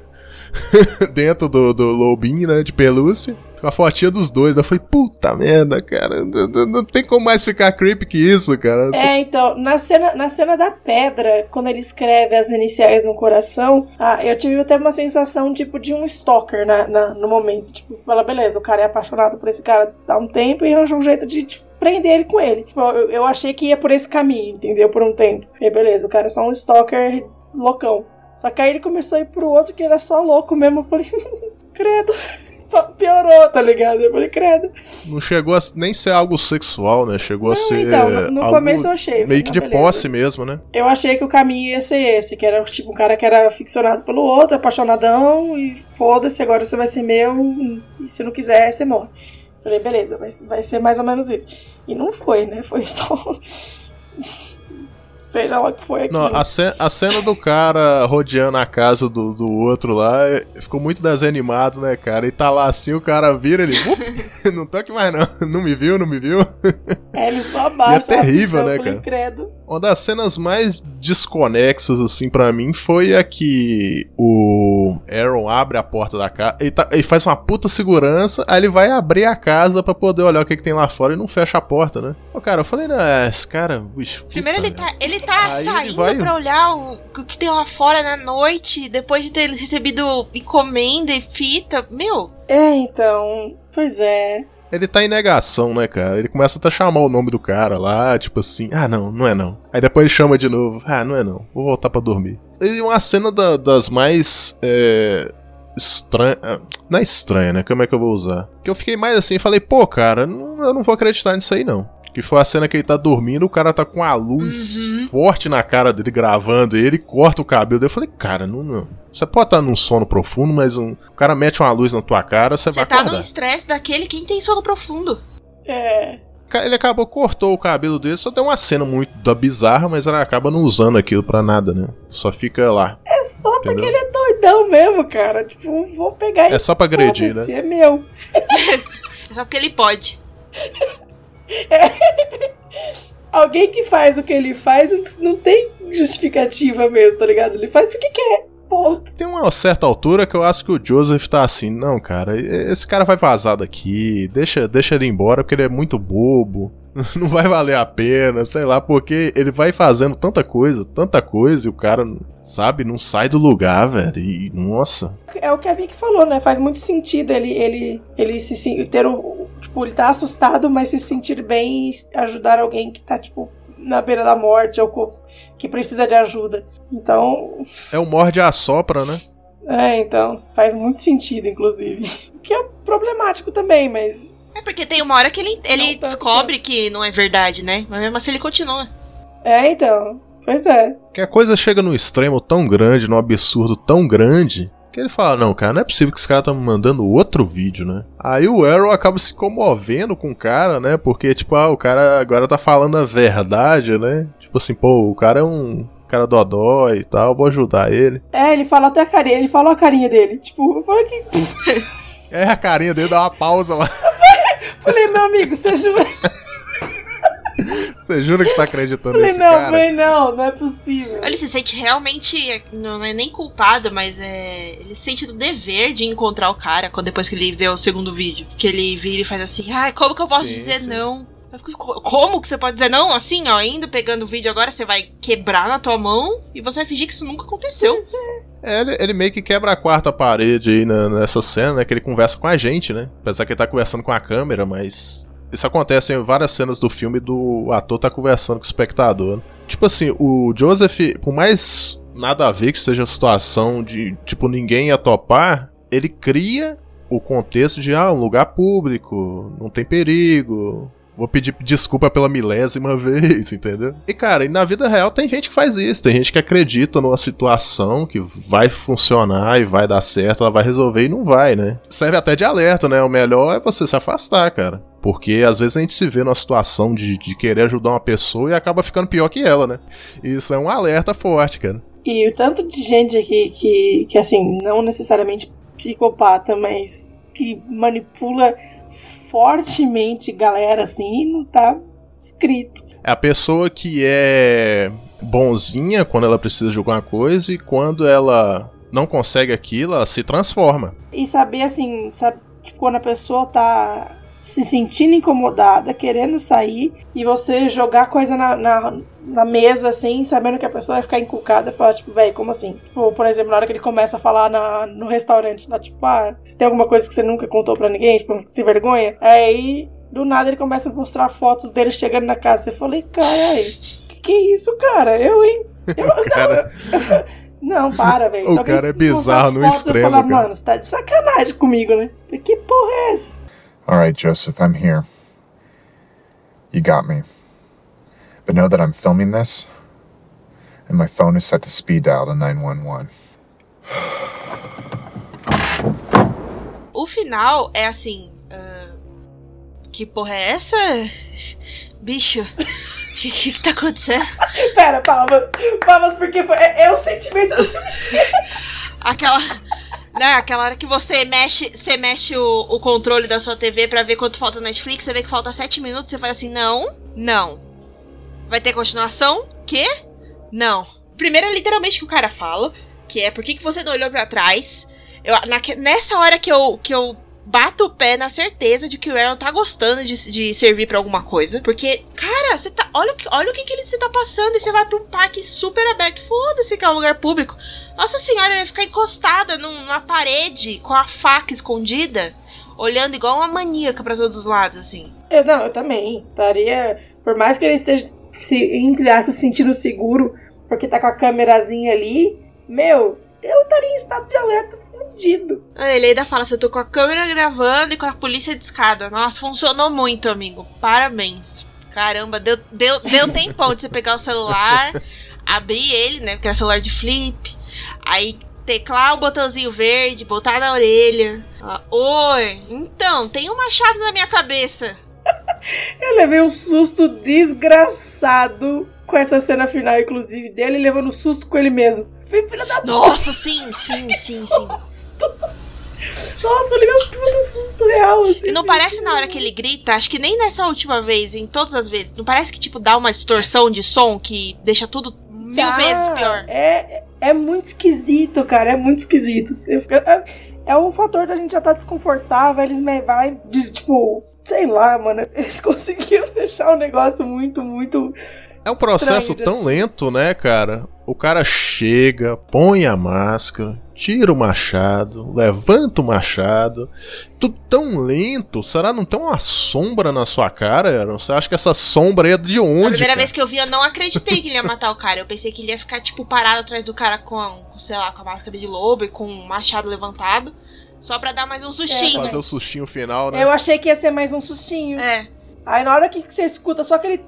*laughs* dentro do, do lobinho, né? De pelúcia. Com a fotinha dos dois. Eu falei, puta merda, cara. Não, não- não tem como mais ficar creepy que isso, cara. É, então, na cena, na cena da pedra, quando ele escreve as iniciais no coração, ah, eu tive até uma sensação, tipo, de um stalker na, na- no momento. Tipo, fala, beleza, o cara é apaixonado por esse cara há um tempo e arranjou um jeito de, de prender ele com ele. Tipo, eu, eu achei que ia por esse caminho, entendeu? Por um tempo. E beleza, o cara é só um stalker loucão. Só que aí ele começou a ir pro outro que era só louco mesmo. Eu falei, *laughs* credo. Só piorou, tá ligado? Eu falei, credo. Não chegou a nem ser algo sexual, né? Chegou a Não, ser. então, no, no começo eu achei. Meio que de "Não, beleza." posse mesmo, né? Eu achei que o caminho ia ser esse, que era tipo um cara que era ficcionado pelo outro, apaixonadão, e foda-se, agora você vai ser meu, e se não quiser, você morre. Falei, beleza, vai, vai ser mais ou menos isso. E não foi, né? Foi só. *laughs* Seja lá o que foi aquilo. Não, a, ce- a cena do cara rodeando a casa do, do outro lá é- ficou muito desanimado, né, cara? E tá lá assim, o cara vira ele. "Up, *laughs* não tô aqui mais não. *laughs* Não me viu, não me viu. É, ele só abaixa. E é terrível, né, cara? Credo. Uma das cenas mais desconexas, assim, pra mim, foi a que o Aaron abre a porta da casa. Ele, tá- ele faz uma puta segurança, aí ele vai abrir a casa pra poder olhar o que, que tem lá fora e não fecha a porta, né? Ô, cara, eu falei, não, é, esse cara. Bicho, Primeiro ele tá, ele tá Aí ele saindo vai- pra olhar o, o que tem lá fora na noite, depois de ter recebido encomenda e fita. Meu, É, então. Pois é. Ele tá em negação, né, cara? Ele começa até a chamar o nome do cara lá, tipo assim, ah, não, não é não. Aí depois ele chama de novo, ah, não é não, vou voltar pra dormir. E uma cena da- das mais. É, estranha. ah, Não é estranha, né? Como é que eu vou usar? Que eu fiquei mais assim, falei, pô, cara, eu não vou acreditar nisso aí não. Que foi a cena que ele tá dormindo, o cara tá com a luz Uhum. forte na cara dele, gravando ele, corta o cabelo dele. Eu falei, cara, não, não. Você pode estar num sono profundo, mas um, o cara mete uma luz na tua cara, você você vai tá acordar. no estresse daquele quem tem sono profundo. É. Ele acabou, cortou o cabelo dele, só deu uma cena muito da bizarra, mas ela acaba não usando aquilo pra nada, né? Só fica lá. É só porque Entendeu? ele é doidão mesmo, cara. Tipo, vou pegar É só pra agredir, né? É meu. *laughs* É só porque ele pode. *laughs* *laughs* Alguém que faz o que ele faz não- tem justificativa mesmo, tá ligado? Ele faz porque quer. Ponto. Tem uma certa altura que eu acho que o Joseph tá assim, não, cara, esse cara vai vazar daqui, deixa, deixa ele embora porque ele é muito bobo, *laughs* não vai valer a pena, sei lá, porque ele vai fazendo tanta coisa, tanta coisa, e o cara, sabe, não sai do lugar, velho, e nossa. É o que a Vicky falou, né? Faz muito sentido ele, ele, ele se ter o. Tipo, ele tá assustado, mas se sentir bem e ajudar alguém que tá, tipo, na beira da morte ou que precisa de ajuda. Então. É o morde a sopra, né? É, então. Faz muito sentido, inclusive. O *laughs* que é problemático também, mas. É porque tem uma hora que ele, ele Não tanto descobre que não é verdade, né? Mas mesmo assim ele continua. É, então. Pois é. Que a coisa chega num extremo tão grande, num absurdo tão grande, que ele fala, não, cara, não é possível que esse cara tá me mandando outro vídeo, né? Aí o Arrow acaba se comovendo com o cara, né? Porque, tipo, ah, o cara agora tá falando a verdade, né? Tipo assim, pô, o cara é um cara dodó e tal, vou ajudar ele. É, ele fala até a carinha, ele falou a carinha dele. Tipo, eu falei que. *laughs* É a carinha dele dá uma pausa lá. *laughs* Falei, meu amigo, você jura? *laughs* Você jura que você tá acreditando Falei, nesse não, cara? falei, não, não é possível. Ele se sente realmente. Não é nem culpado, mas é. Ele sente do dever de encontrar o cara quando depois que ele vê o segundo vídeo. Que ele vira e faz assim, ai, como que eu posso Sim, dizer sim. não? Eu fico, "Co- Como que você pode dizer não? Assim, ó, indo pegando o vídeo agora, você vai quebrar na tua mão e você vai fingir que isso nunca aconteceu. É, ele, ele meio que quebra a quarta parede aí na- nessa cena, né? Que ele conversa com a gente, né? Apesar que ele tá conversando com a câmera, mas. Isso acontece em várias cenas do filme do ator tá conversando com o espectador. né? Tipo assim, o Joseph, por mais nada a ver que seja a situação de, tipo, ninguém ia topar, ele cria o contexto de, ah, um lugar público, não tem perigo, Vou pedir desculpa pela milésima vez, entendeu? E cara, e na vida real tem gente que faz isso, tem gente que acredita numa situação que vai funcionar e vai dar certo, ela vai resolver e não vai, né? Serve até de alerta, né? O melhor é você se afastar, cara. Porque às vezes a gente se vê numa situação de, de querer ajudar uma pessoa e acaba ficando pior que ela, né? Isso é um alerta forte, cara. E o tanto de gente aqui que, que assim, não necessariamente psicopata, mas que manipula fortemente galera assim, não tá escrito. É a pessoa que é bonzinha quando ela precisa de alguma coisa e quando ela não consegue aquilo, ela se transforma. E saber assim, sabe, tipo, quando a pessoa tá se sentindo incomodada, querendo sair, e você jogar coisa na, na, na mesa, assim, sabendo que a pessoa vai ficar encucada, falar, tipo, velho, como assim? Tipo, por exemplo, na hora que ele começa a falar na, no restaurante, lá, tipo, ah, você tem alguma coisa que você nunca contou pra ninguém, tipo, se vergonha? Aí, do nada, ele começa a mostrar fotos dele chegando na casa. Eu falei, caralho, que que é isso, cara? Eu, hein? Eu, *laughs* Cara, *laughs* não, para, velho. O Se cara é bizarro no fotos, extremo, Eu falar, cara. mano, você tá de sacanagem comigo, né? Que porra é essa? All right, Joseph, I'm here. You got me. But know that I'm filming this, and my phone is set to speed dial to 911. O final é assim. ah, que porra é essa? Bicho, o *laughs* que, que que tá acontecendo? *laughs* Pera, palmas. Palmas, porque foi, é, é o sentimento do. *laughs* Aquela. Né, aquela hora que você mexe, você mexe o, o controle da sua TV pra ver quanto falta Netflix, você vê que falta 7 minutos, você fala assim, não, não. Vai ter continuação? Quê? Não. Primeiro é literalmente o que o cara fala, que é por que, que você não olhou pra trás? Eu, naque- nessa hora que eu, que eu bato o pé na certeza de que o Aaron tá gostando de, de servir pra alguma coisa. Porque, cara, você tá. Olha, olha o que, que ele você tá passando e você vai pra um parque super aberto. Foda-se que é um lugar público. Nossa senhora, eu ia ficar encostada num- numa parede com a faca escondida, olhando igual uma maníaca pra todos os lados, assim. Eu, não, eu também. Estaria. Por mais que ele esteja, se, entre aspas, se sentindo seguro, porque tá com a câmerazinha ali, meu, eu estaria em estado de alerta fudido. Ah, Ele ainda fala, você tô com a câmera gravando e com a polícia de escada. Nossa, funcionou muito, amigo. Parabéns. Caramba, deu, deu, deu *laughs* tempão de você pegar o celular, abrir ele, né? Porque era celular de flip. Aí teclar o botãozinho verde, botar na orelha. Falar, Oi, então, tem um machado na minha cabeça. *laughs* Eu levei um susto desgraçado com essa cena final, inclusive, dele levando susto com ele mesmo. Filha da Nossa, sim, sim, sim, sim. Nossa, eu levei um puta susto real, assim. E não parece na hora que ele grita, acho que nem nessa última vez, em todas as vezes, não parece que, tipo, dá uma distorção de som que deixa tudo mil Tá, vezes pior. É, é muito esquisito, cara. É muito esquisito. Eu fico- é, é o fator da gente já estar desconfortável. Eles me vai tipo, sei lá, mano. Eles *laughs* conseguiram deixar o negócio muito, muito. É um processo tão lento, né, cara? O cara chega, põe a máscara, tira o machado, levanta o machado. Tudo tão lento. Será não tem uma sombra na sua cara, Aaron? Você acha que essa sombra é de A onde? primeira cara? vez que eu vi, eu não acreditei que ele ia matar o cara. Eu pensei que ele ia ficar, tipo, parado atrás do cara com, a- sei lá, com a máscara de lobo e com o machado levantado. Só pra dar mais um sustinho. Fazer o sustinho final, né? Eu achei que ia ser mais um sustinho. É. Aí na hora que você escuta só aquele.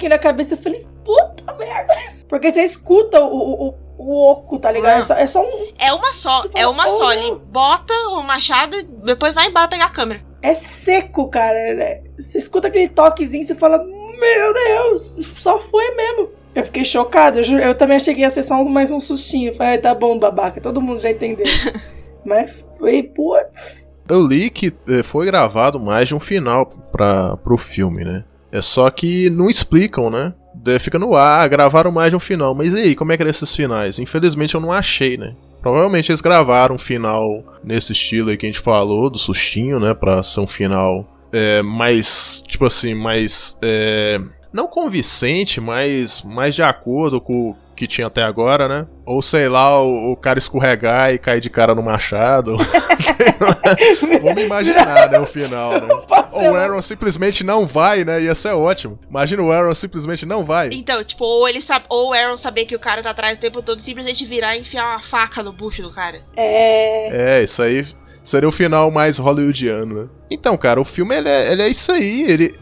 Aqui na cabeça, eu falei, puta merda. *laughs* Porque você escuta o, o, o, o oco, tá ligado? É só, é só um. É uma só, fala, é uma "Oh, só. não." Ele bota o machado e depois vai embora pegar a câmera. É seco, cara. né? Você escuta aquele toquezinho e você fala, meu Deus, só foi mesmo. Eu fiquei chocada. Eu, eu também achei que ia ser só mais um sustinho. Falei, "Ah, tá bom, babaca. Todo mundo já entendeu. *laughs* Mas foi, putz. Eu li que eh, foi gravado mais de um final para pro filme, né? É só que não explicam, né? Daí Fica no ar, gravaram mais de um final. Mas e aí, como é que eram esses finais? Infelizmente eu não achei, né? Provavelmente eles gravaram um final nesse estilo aí que a gente falou, do sustinho, né? Pra ser um final é, mais, tipo assim, mais. é, não convincente, mas mais de acordo com que tinha até agora, né? Ou sei lá, o, o cara escorregar e cair de cara no machado. *laughs* Vamos imaginar, né? O final, né? *laughs* Ou o Aaron simplesmente não vai, né? Ia ser ótimo. Imagina o Aaron simplesmente não vai. Então, tipo, ou ele sabe, ou o Aaron saber que o cara tá atrás o tempo todo e simplesmente virar e enfiar uma faca no bucho do cara. É. É, isso aí seria o final mais hollywoodiano, né? Então, cara, o filme ele é, ele é isso aí. Ele,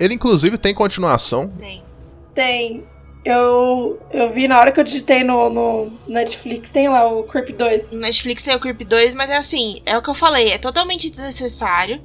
ele inclusive tem continuação. Tem. Tem. Eu, eu vi na hora que eu digitei no, no Netflix, tem lá o Creep 2. No Netflix tem o Creep 2, mas é assim, é o que eu falei, é totalmente desnecessário.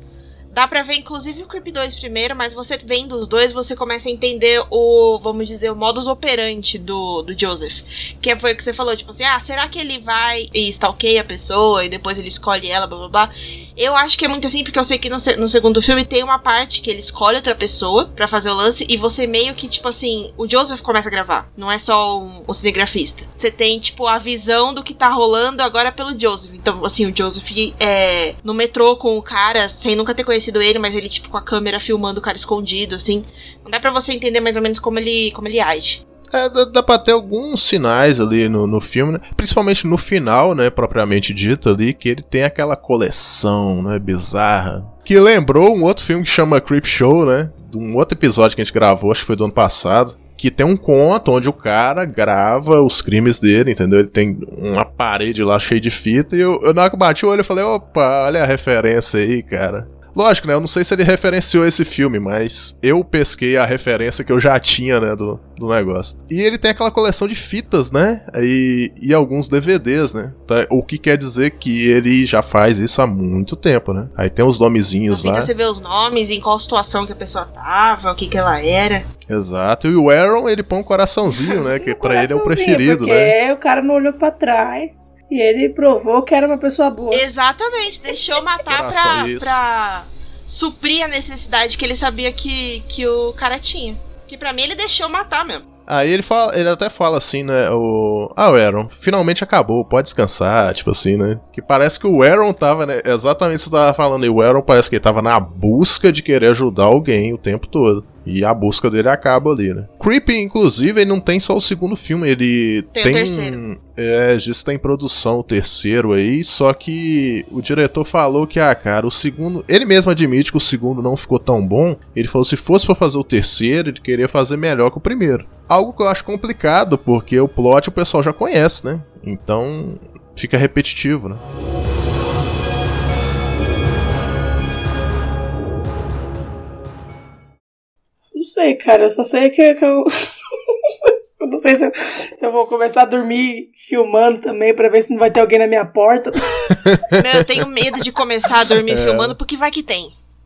Dá pra ver, inclusive, o Creep 2 primeiro, mas você vendo os dois, você começa a entender o, vamos dizer, o modus operandi do, do Joseph. Que foi o que você falou, tipo assim, ah, será que ele vai e stalkeia a pessoa e depois ele escolhe ela, blá blá blá. Eu acho que é muito assim, porque eu sei que no, no segundo filme tem uma parte que ele escolhe outra pessoa pra fazer o lance e você meio que, tipo assim, o Joseph começa a gravar. Não é só um, o cinegrafista. Você tem, tipo, a visão do que tá rolando agora pelo Joseph. Então, assim, o Joseph é no metrô com o cara, sem nunca ter conhecido ele, mas ele, tipo, com a câmera filmando o cara escondido, assim. Não dá pra você entender mais ou menos como ele, como ele age. É, dá, dá pra ter alguns sinais ali no, no filme, né? Principalmente no final, né? Propriamente dito ali, que ele tem aquela coleção, né? Bizarra. Que lembrou um outro filme que chama Creep Show, né? De um outro episódio que a gente gravou, acho que foi do ano passado. Que tem um conto onde o cara grava os crimes dele, entendeu? Ele tem uma parede lá cheia de fita. E eu, eu na hora que bati o olho, eu falei: opa, olha a referência aí, cara. Lógico, né? Eu não sei se ele referenciou esse filme, mas eu pesquei a referência que eu já tinha, né, do, do negócio. E ele tem aquela coleção de fitas, né? E, e alguns DVDs, né? Tá, o que quer dizer que ele já faz isso há muito tempo, né? Aí tem os nomezinhos Na lá. fita você vê os nomes, em qual situação que a pessoa tava, o que que ela era. Exato. E o Aaron, ele põe um coraçãozinho, né? Que *laughs* pra ele é o preferido, porque né? o cara não olhou pra trás e ele provou que era uma pessoa boa. Exatamente, deixou matar pra, pra suprir a necessidade que ele sabia que, que o cara tinha. Que pra mim ele deixou matar mesmo. Aí ele fala, ele até fala assim, né? O. Ah, o Aaron, finalmente acabou, pode descansar, tipo assim, né? Que parece que o Aaron tava, né? Exatamente o que você tava falando. E o Aaron parece que ele tava na busca de querer ajudar alguém o tempo todo. E a busca dele acaba ali, né? Creepy, inclusive, ele não tem só o segundo filme, ele Tem o tem. terceiro. É, já está em produção o terceiro aí, só que o diretor falou que, ah, cara, o segundo. Ele mesmo admite que o segundo não ficou tão bom. Ele falou se fosse pra fazer o terceiro, ele queria fazer melhor que o primeiro. Algo que eu acho complicado, porque o plot o pessoal já conhece, né? Então fica repetitivo, né? Não sei, cara. Eu só sei que, que eu. *laughs* eu não sei se eu, se eu vou começar a dormir filmando também pra ver se não vai ter alguém na minha porta. *laughs* Meu, eu tenho medo de começar a dormir filmando, porque vai que tem.